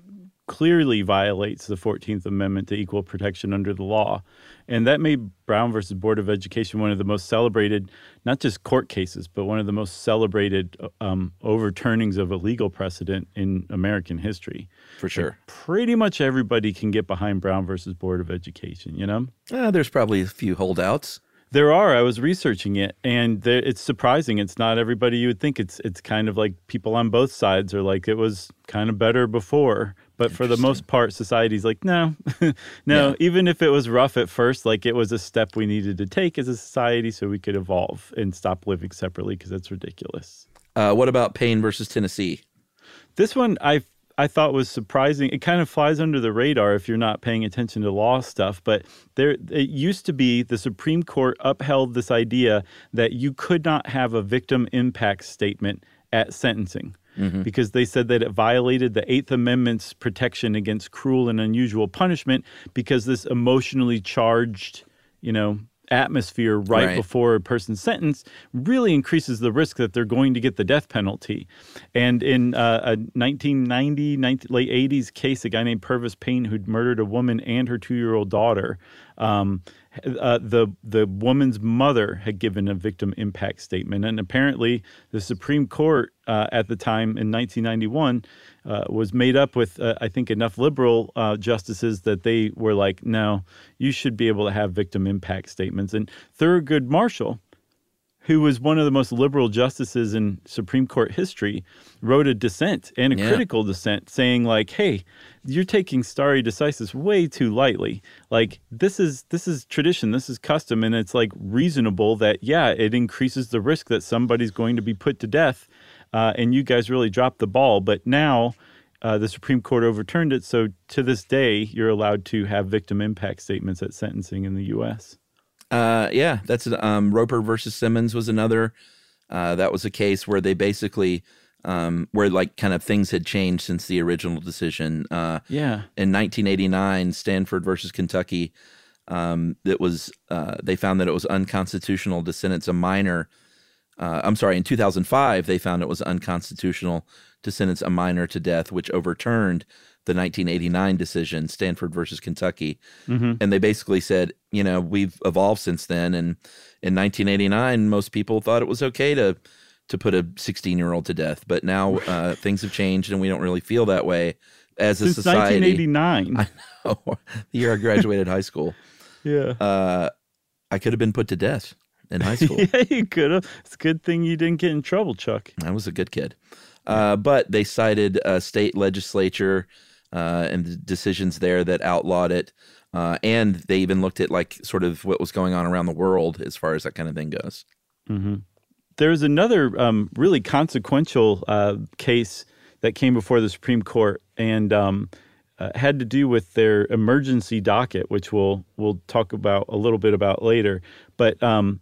clearly violates the 14th Amendment to equal protection under the law. And that made Brown versus Board of Education one of the most celebrated, not just court cases, but one of the most celebrated um, overturnings of a legal precedent in American history. for sure Pretty much everybody can get behind Brown versus Board of Education, you know? uh, there's probably a few holdouts There are. I was researching it, and there, it's surprising. It's not everybody you would think. It's it's kind of like people on both sides are like it was kind of better before, but for the most part, society's like no, no. Yeah. Even if it was rough at first, like it was a step we needed to take as a society so we could evolve and stop living separately because that's ridiculous. uh, what about payne versus tennessee This one I I thought was surprising. It kind of flies under the radar if you're not paying attention to law stuff, but there it used to be the Supreme Court upheld this idea that you could not have a victim impact statement at sentencing. Mm-hmm. Because they said that it violated the Eighth Amendment's protection against cruel and unusual punishment because this emotionally charged, you know, atmosphere right, Right. before a person's sentence really increases the risk that they're going to get the death penalty. And in uh, a 1990, 19, late 80s case, a guy named Pervis Payne who'd murdered a woman and her two-year-old daughter, um, uh, the the woman's mother had given a victim impact statement, and apparently the Supreme Court uh, at the time in 1991 uh, was made up with uh, I think enough liberal uh, justices that they were like, no, you should be able to have victim impact statements. And Thurgood Marshall, who was one of the most liberal justices in Supreme Court history, wrote a dissent and a Yeah. critical dissent saying like, "Hey, you're taking stare decisis way too lightly. Like this is this is tradition, this is custom, and it's like reasonable that yeah, it increases the risk that somebody's going to be put to death, uh, and you guys really dropped the ball. But now." Uh, the Supreme Court overturned it, so to this day, you're allowed to have victim impact statements at sentencing in the U.S. Uh, yeah, that's um, Roper versus Simmons was another. Uh, that was a case where they basically, um, where like kind of things had changed since the original decision. Uh, Yeah. in 1989, Stanford versus Kentucky, um, that was uh, they found that it was unconstitutional to sentence a minor. Uh, I'm sorry, in 2005 they found it was unconstitutional to sentence a minor to death, which overturned the 1989 decision, Stanford versus Kentucky. Mhm. And they basically said, you know, we've evolved since then. And in 1989, most people thought it was okay to to put a 16 year old to death, but now uh, things have changed, and we don't really feel that way as a society. 1989. I know. The year I graduated high school. Yeah. Uh, I could have been put to death in high school. yeah, you could have. It's a good thing you didn't get in trouble, Chuck. I was a good kid. Uh, but they cited uh, state legislature uh, and the decisions there that outlawed it. Uh, and they even looked at like sort of what was going on around the world as far as that kind of thing goes. hmm There's another um, really consequential uh, case that came before the Supreme Court and um, uh, had to do with their emergency docket, which we'll we'll talk about a little bit about later. But um,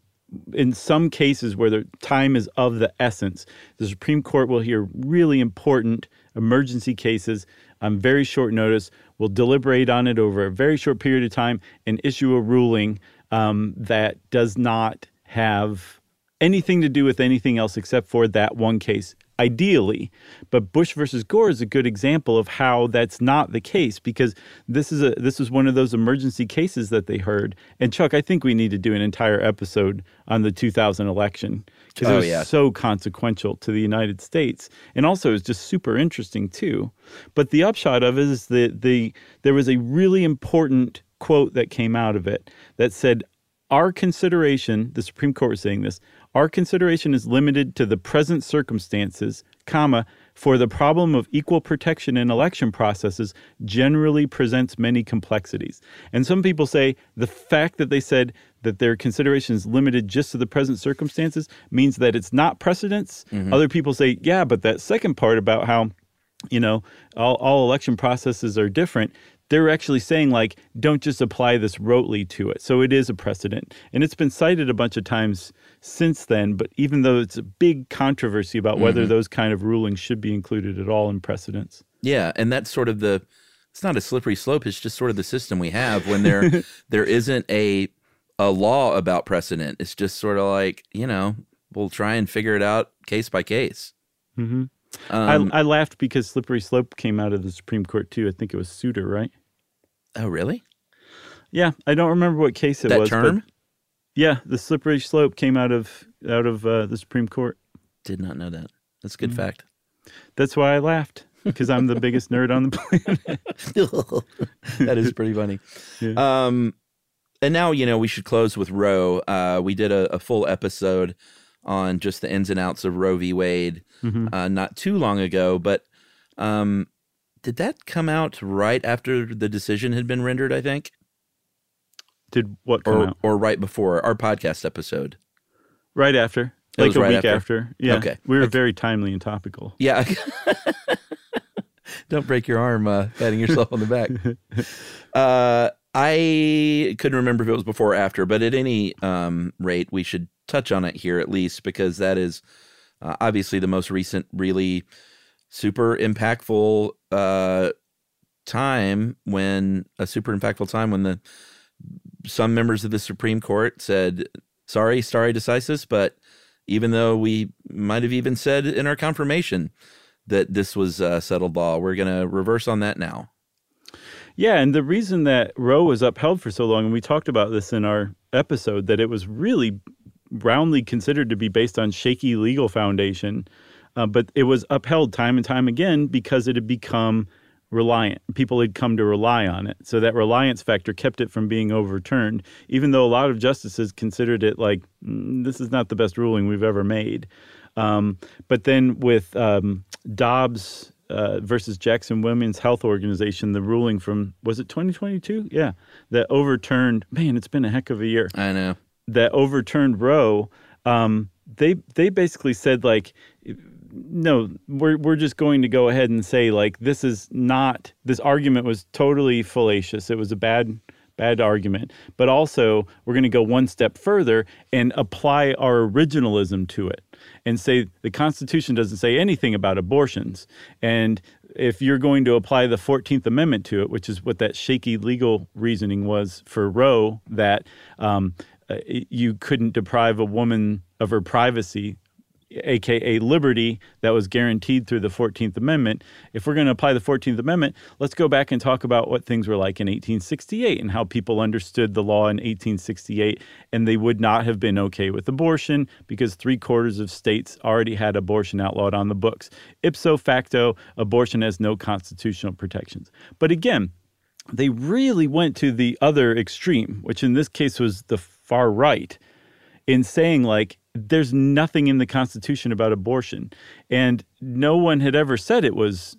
in some cases where the time is of the essence, the Supreme Court will hear really important emergency cases on very short notice. Will deliberate on it over a very short period of time and issue a ruling um, that does not have anything to do with anything else except for that one case ideally but bush versus gore is a good example of how that's not the case because this is a this is one of those emergency cases that they heard. And chuck i think we need to do an entire episode on the 2000 election because it Oh, was yeah. so consequential to the united states. And also it's just super interesting too. But the upshot of it is that the there was a really important quote that came out of it that said our consideration, the Supreme Court was saying this, our consideration is limited to the present circumstances, comma, for the problem of equal protection in election processes generally presents many complexities. And some people say the fact that they said that their consideration is limited just to the present circumstances means that it's not precedence. Mm-hmm. Other people say, yeah, but that second part about how you know, all, all election processes are different. They're actually saying, like, don't just apply this rotely to it. So it is a precedent. And it's been cited a bunch of times since then. But even though it's a big controversy about whether Mhm. those kind of rulings should be included at all in precedents. Yeah, and that's sort of the it's not a slippery slope, it's just sort of the system we have when there there isn't a a law about precedent. It's just sort of like, you know, we'll try and figure it out case by case. hmm Um, I, I laughed because Slippery Slope came out of the Supreme Court, too. I think it was Souter, right? oh, really? Yeah, I don't remember what case it That was. term? yeah, the Slippery Slope came out of out of uh, the Supreme Court. Did not know that. That's a good fact. That's why I laughed because I'm the biggest nerd on the planet. that is pretty funny. Um, and now you know we should close with Roe. Uh, we did a, a full episode on just the ins and outs of Roe v. Wade Mhm. uh, not too long ago, but um, did that come out right after the decision had been rendered? I think, Did what come or out? or right before our podcast episode. Right after, It like a right week after? after. Yeah. Okay. We were very timely and topical. Yeah. Don't break your arm uh, patting yourself on the back. Uh, I couldn't remember if it was before or after, but at any um, rate, we should touch on it here at least because that is uh, obviously the most recent, really super impactful uh, time when a super impactful time when the some members of the Supreme Court said, "Sorry, stare decisis," but even though we might have even said in our confirmation that this was settled law, we're going to reverse on that now. Yeah, and the reason that Roe was upheld for so long, and we talked about this in our episode, that it was really roundly considered to be based on shaky legal foundation, uh, but it was upheld time and time again because it had become reliant. People had come to rely on it. So that reliance factor kept it from being overturned, even though a lot of justices considered it like, "Mm, this is not the best ruling we've ever made. Um, but then with um, Dobbs uh, versus Jackson Women's Health Organization, the ruling from, was it 2022? Yeah, that overturned, man, it's been a heck of a year. I know. That overturned Roe. Um, they they basically said like no we're we're just going to go ahead and say like this is not this argument was totally fallacious it was a bad bad argument but also we're going to go one step further and apply our originalism to it and say the constitution doesn't say anything about abortions and if you're going to apply the 14th amendment to it which is what that shaky legal reasoning was for roe that um, uh, you couldn't deprive a woman of her privacy aka liberty that was guaranteed through the 14th amendment. If we're going to apply the 14th amendment let's go back and talk about what things were like in 1868 and how people understood the law in 1868 and they would not have been okay with abortion because three quarters of states already had abortion outlawed on the books. Ipso facto abortion has no constitutional protections. But again they really went to the other extreme which in this case was the far right in saying like there's nothing in the constitution about abortion and no one had ever said it was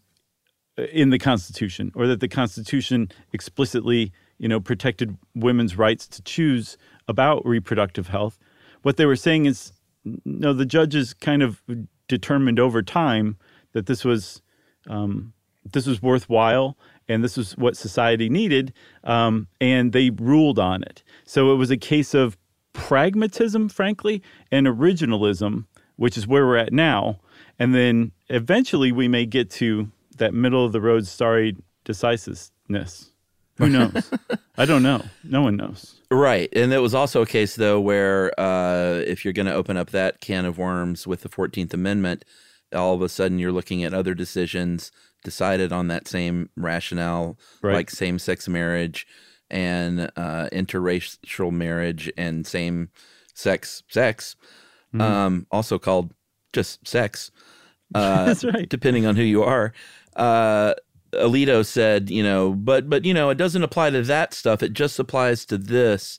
uh, in the constitution or that the constitution explicitly you know, protected women's rights to choose about reproductive health. What they were saying is, no, the judges kind of determined over time that this was um, this was worthwhile and this was what society needed, um, and they ruled on it. So it was a case of pragmatism, frankly, and originalism, which is where we're at now. And then eventually we may get to that middle of the road stare decisiveness. Who knows? I don't know. No one knows. Right. And it was also a case, though, where uh, if you're going to open up that can of worms with the 14th Amendment, all of a sudden you're looking at other decisions decided on that same rationale, Right. like same sex marriage and uh, interracial marriage and same sex sex, Mhm. um, also called just sex. Uh, That's right. Depending on who you are. Uh, Alito said, you know, but but you know, it doesn't apply to that stuff. It just applies to this,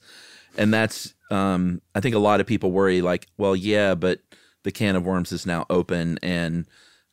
and that's. Um, I think a lot of people worry, like, well, yeah, but the can of worms is now open, and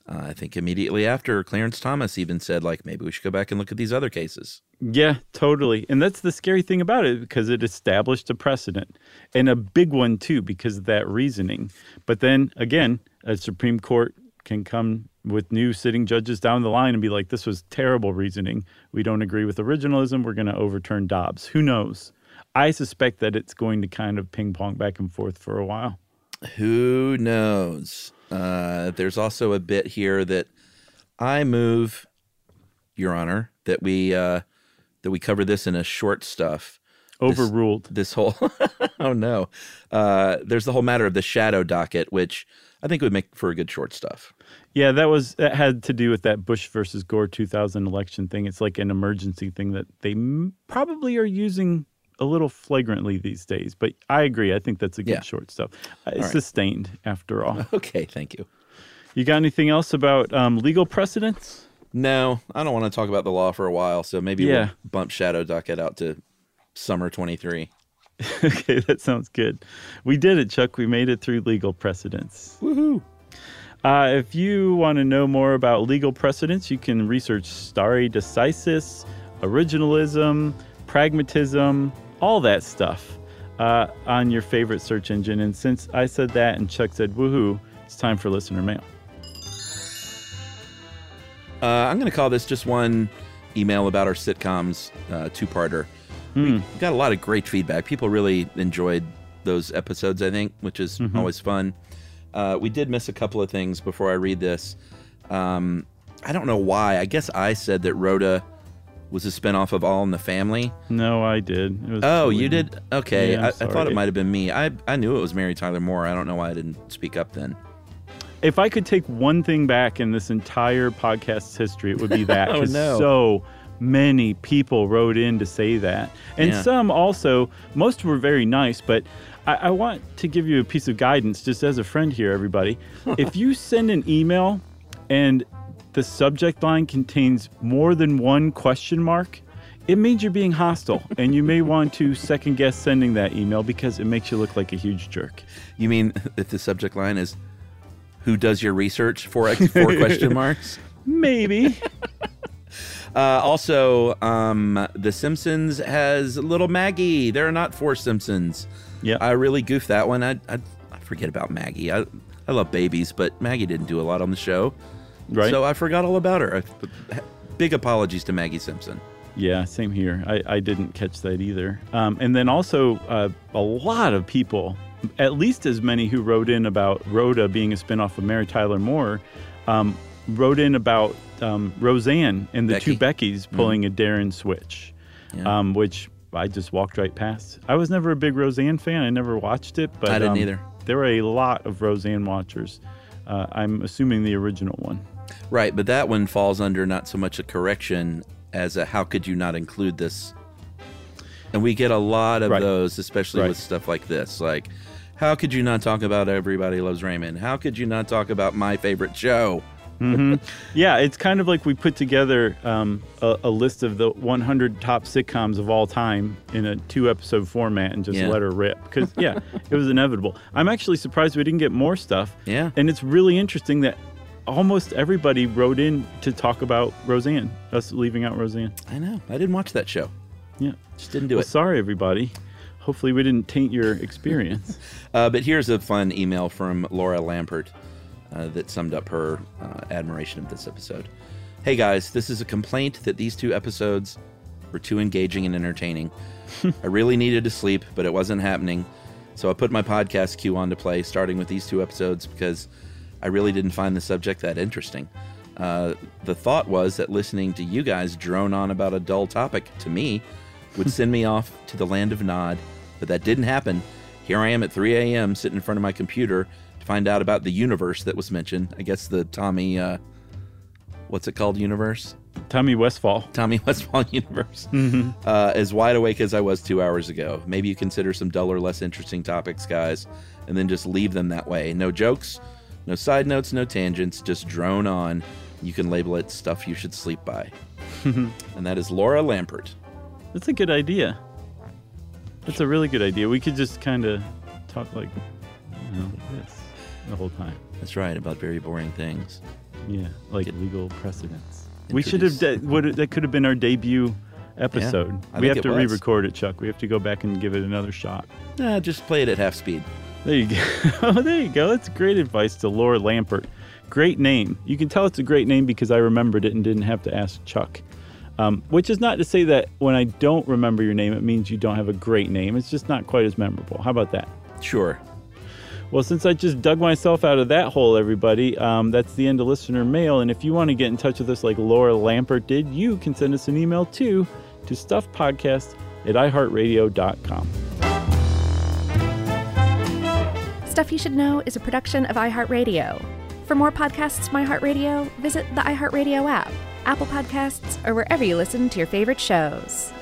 uh, I think immediately after, Clarence Thomas even said, like, maybe we should go back and look at these other cases. Yeah, totally. And that's the scary thing about it because it established a precedent and a big one too because of that reasoning. But then again, a Supreme Court can come with new sitting judges down the line and be like, this was terrible reasoning. We don't agree with originalism. We're going to overturn Dobbs. Who knows? I suspect that it's going to kind of ping pong back and forth for a while. Who knows? Uh, there's also a bit here that I move, Your Honor, that we uh, that we cover this in a short stuff. This- Overruled. This, whole oh no, uh, there's the whole matter of the shadow docket, which I think would make for a good short stuff. Yeah, that was that had to do with that Bush versus Gore 2000 election thing. It's like an emergency thing that they m- probably are using a little flagrantly these days. But I agree. I think that's a good Yeah. short stuff. Uh, It's All right. sustained after all. Okay, thank you. You got anything else about um, legal precedents? No, I don't want to talk about the law for a while, so maybe Yeah. we'll bump shadow docket out to summer 23. okay, that sounds good. We did it, Chuck. We made it through legal precedents. Woohoo! Uh, if you want to know more about legal precedents, you can research stare decisis, originalism, pragmatism, all that stuff uh, on your favorite search engine. And since I said that and Chuck said woohoo, it's time for listener mail. Uh, I'm going to call this just one email about our sitcoms uh, two-parter. We got a lot of great feedback. People really enjoyed those episodes, I think, which is Mhm. always fun. Uh, we did miss a couple of things before I read this. Um, I don't know why. I guess I said that Rhoda was a spinoff of All in the Family. No, I did. It was Oh, you did? Okay. Yeah, I, I thought it might have been me. I, I knew it was Mary Tyler Moore. I don't know why I didn't speak up then. If I could take one thing back in this entire podcast's history, it would be that. Oh, no. So many people wrote in to say that. And Yeah. some also, most were very nice, but I, I want to give you a piece of guidance just as a friend here, everybody. if you send an email and the subject line contains more than one question mark, it means you're being hostile, and you may want to second guess sending that email because it makes you look like a huge jerk. You mean if the subject line is "Who does your research?" Four four question marks. Maybe. Uh, also, um, The Simpsons has little Maggie. There are not four Simpsons. Yeah, I really goofed that one. I, I I forget about Maggie. I I love babies, but Maggie didn't do a lot on the show, Right. So I forgot all about her. I, big apologies to Maggie Simpson. Yeah, same here. I, I didn't catch that either. Um, and then also, uh, a lot of people, at least as many who wrote in about Rhoda being a spinoff of Mary Tyler Moore, um, wrote in about um, Roseanne and the two Beckys pulling a Darrin switch, Yeah. um, which I just walked right past. I was never a big Roseanne fan. I never watched it, but I didn't um, either. There were a lot of Roseanne watchers. Uh, I'm assuming the original one. Right, but that one falls under not so much a correction as a how could you not include this? And we get a lot of Right. those, especially Right. with stuff like this. Like, how could you not talk about Everybody Loves Raymond? How could you not talk about my favorite show? hmm yeah, it's kind of like we put together um, a, a list of the 100 top sitcoms of all time in a two episode format and just Yeah. let her rip. Because, yeah, it was inevitable. I'm actually surprised we didn't get more stuff. Yeah. And it's really interesting that almost everybody wrote in to talk about Roseanne, us leaving out Roseanne. I know. I didn't watch that show. Yeah. Just didn't do well, it. Sorry, everybody. Hopefully, we didn't taint your experience. Uh, but here's a fun email from Laura Lampert uh, that summed up her uh, admiration of this episode. Hey guys, this is a complaint that these two episodes were too engaging and entertaining. I really needed to sleep, but it wasn't happening. So I put my podcast queue on to play, starting with these two episodes because I really didn't find the subject that interesting. Uh, the thought was that listening to you guys drone on about a dull topic to me would send me off to the land of Nod, but that didn't happen. Here I am at 3 a.m. sitting in front of my computer to find out about the universe that was mentioned. I guess the Tommy, uh, what's it called, universe? Tommy Westphall. Tommy Westphall universe. Mhm. Uh, as wide awake as I was two hours ago. Maybe you consider some duller, less interesting topics, guys, and then just leave them that way. No jokes, no side notes, no tangents, just drone on. You can label it stuff you should sleep by. and that is Laura Lampert. That's a good idea. That's a really good idea. We could just kind of talk like, you know, this the whole time. That's right, about very boring things. Yeah, like legal precedents. We should have. De- would that could have been our debut episode. I we have to re-record it, Chuck. We have to go back and give it another shot. Nah, just play it at half speed. There you go. oh, there you go. That's great advice to Laura Lampert. Great name. You can tell it's a great name because I remembered it and didn't have to ask Chuck. Um, which is not to say that when I don't remember your name, it means you don't have a great name. It's just not quite as memorable. How about that? Sure. Well, since I just dug myself out of that hole, everybody, um, that's the end of listener mail. And if you want to get in touch with us like Laura Lampert did, you can send us an email too to stuffpodcast at iheartradio.com. Stuff You Should Know is a production of iHeartRadio. For more podcasts from iHeartRadio, visit the iHeartRadio app, Apple Podcasts, or wherever you listen to your favorite shows.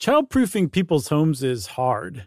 Childproofing people's homes is hard,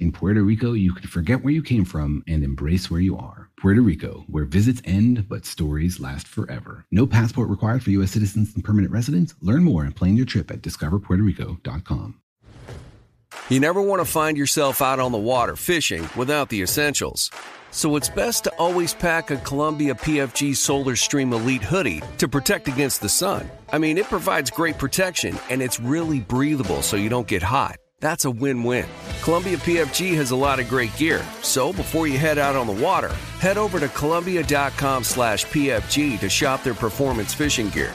In Puerto Rico, you can forget where you came from and embrace where you are. Puerto Rico, where visits end but stories last forever. No passport required for U.S. citizens and permanent residents. Learn more and plan your trip at discoverpuertorico.com. You never want to find yourself out on the water fishing without the essentials. So it's best to always pack a Columbia PFG Solar Stream Elite hoodie to protect against the sun. I mean, it provides great protection and it's really breathable so you don't get hot. That's a win-win. Columbia PFG has a lot of great gear, so before you head out on the water, head over to columbia.com slash PFG to shop their performance fishing gear.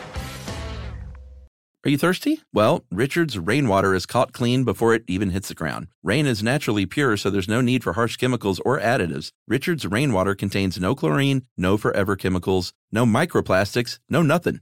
Are you thirsty? Well, Richard's rainwater is caught clean before it even hits the ground. Rain is naturally pure, so there's no need for harsh chemicals or additives. Richard's rainwater contains no chlorine, no forever chemicals, no microplastics, no nothing.